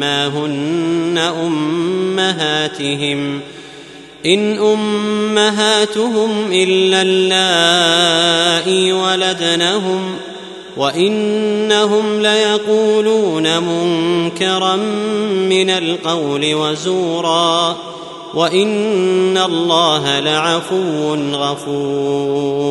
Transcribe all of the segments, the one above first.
ما هن امهاتهم ان امهاتهم الا اللائي ولدنهم وانهم ليقولون منكرا من القول وزورا وان الله لعفو غفور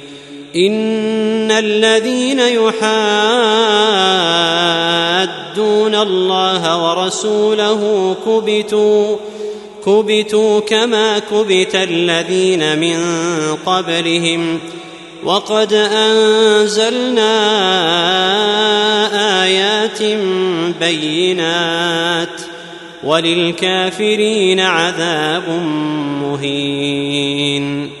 ان الذين يحادون الله ورسوله كبتوا كبتوا كما كبت الذين من قبلهم. وقد انزلنا ايات بينات وللكافرين عذاب مهين.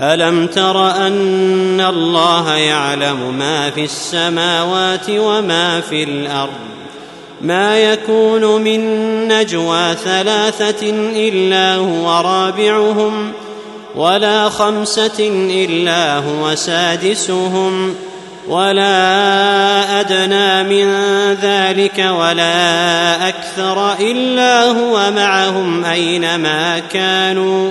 ألم تر أن الله يعلم ما في السماوات وما في الأرض؟ ما يكون من نجوى ثلاثة إلا هو رابعهم ولا خمسة إلا هو سادسهم ولا أدنى من ذلك ولا أكثر إلا هو معهم أينما كانوا.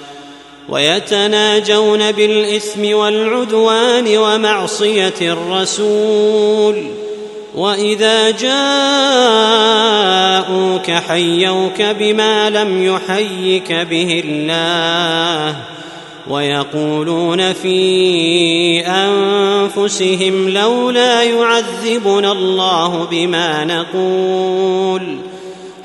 ويتناجون بالإثم والعدوان ومعصية الرسول. وإذا جاءوك حيوك بما لم يحيك به الله ويقولون في أنفسهم لولا يعذبنا الله بما نقول.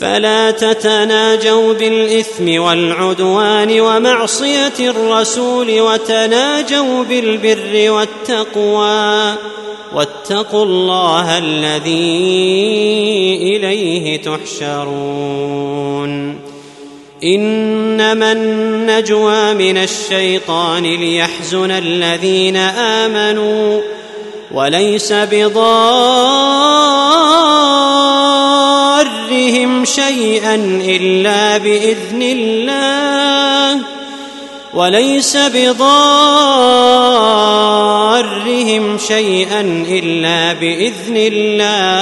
فلا تتناجوا بالإثم والعدوان ومعصية الرسول وتناجوا بالبر والتقوى. واتقوا الله الذي إليه تحشرون. إنما النجوى من الشيطان ليحزن الذين آمنوا وليس بضارهم شيئا إلا بإذن الله وليس بضارهم شيئا إلا بإذن الله.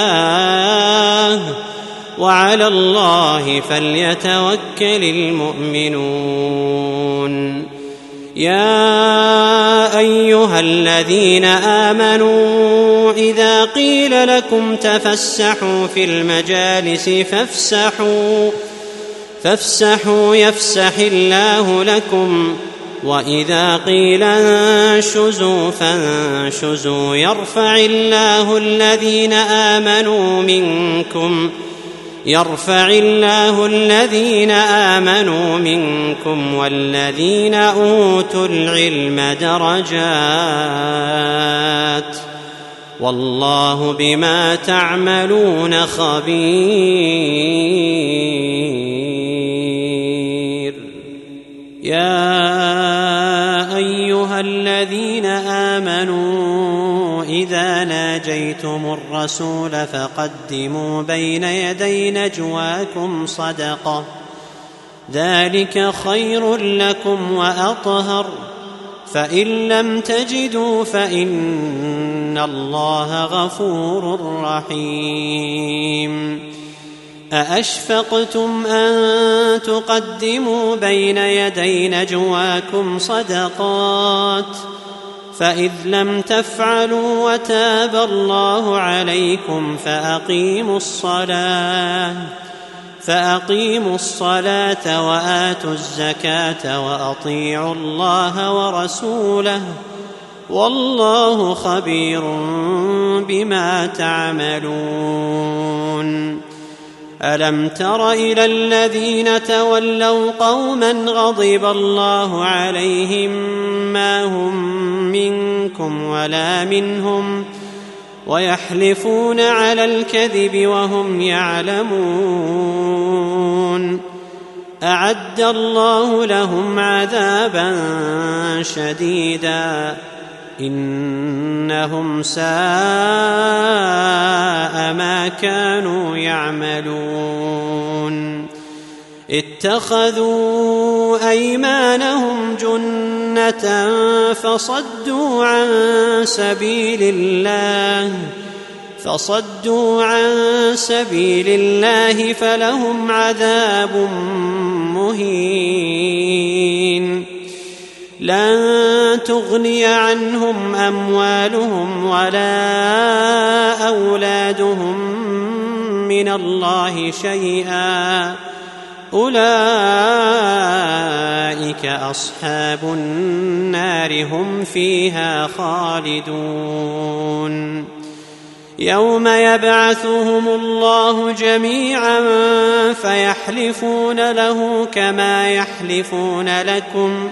وعلى الله فليتوكل المؤمنون. يا أيها الذين آمنوا إذا قيل لكم تفسحوا في المجالس فافسحوا فافسحوا يفسح الله لكم وإذا قيل انشزوا فانشزوا يرفع الله الذين آمنوا منكم يرفع الله الذين آمنوا منكم والذين أوتوا العلم درجات والله بما تعملون خبير. يا أيها الذين آمنوا إذا ناجيتم الرسول فقدموا بين يدي نجواكم صدقة. ذلك خير لكم وأطهر. فإن لم تجدوا فإن الله غفور رحيم. أأشفقتم أن تقدموا بين يدي نجواكم صدقات؟ فإذ لم تفعلوا وتاب الله عليكم فأقيموا الصلاة فأقيموا الصلاة وآتوا الزكاة وأطيعوا الله ورسوله. والله خبير بما تعملون. ألم تر إلى الذين تولوا قوما غضب الله عليهم ما هم منكم ولا منهم ويحلفون على الكذب وهم يعلمون أعد الله لهم عذابا شديدا إنهم ساء ما كانوا يعملون. اتخذوا أيمانهم جنة فصدوا عن سبيل الله فصدوا عن سبيل الله فلهم عذاب مهين. لن تغني عنهم أموالهم ولا أولادهم من الله شيئا. أولئك أصحاب النار هم فيها خالدون. يوم يبعثهم الله جميعا فيحلفون له كما يحلفون لكم.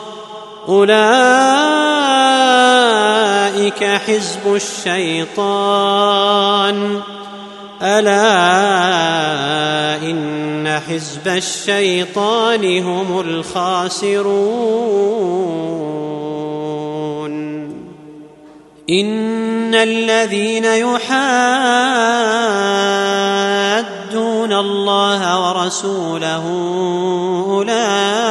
أولئك حزب الشيطان. ألا إن حزب الشيطان هم الخاسرون. إن الذين يحادون الله ورسوله أولئك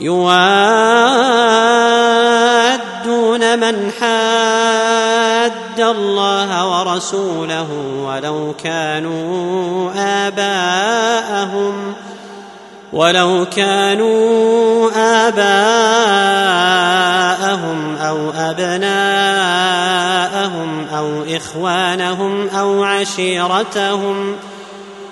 يوادون من حاد الله ورسوله ولو كانوا آباءهم ولو كانوا آباءهم أو أبناءهم أو إخوانهم أو عشيرتهم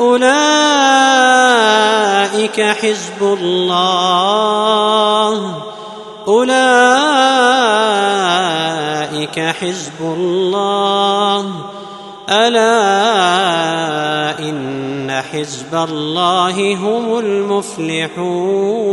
أولئك حزب الله. أولئك حزب الله. ألا إن حزب الله هم المفلحون.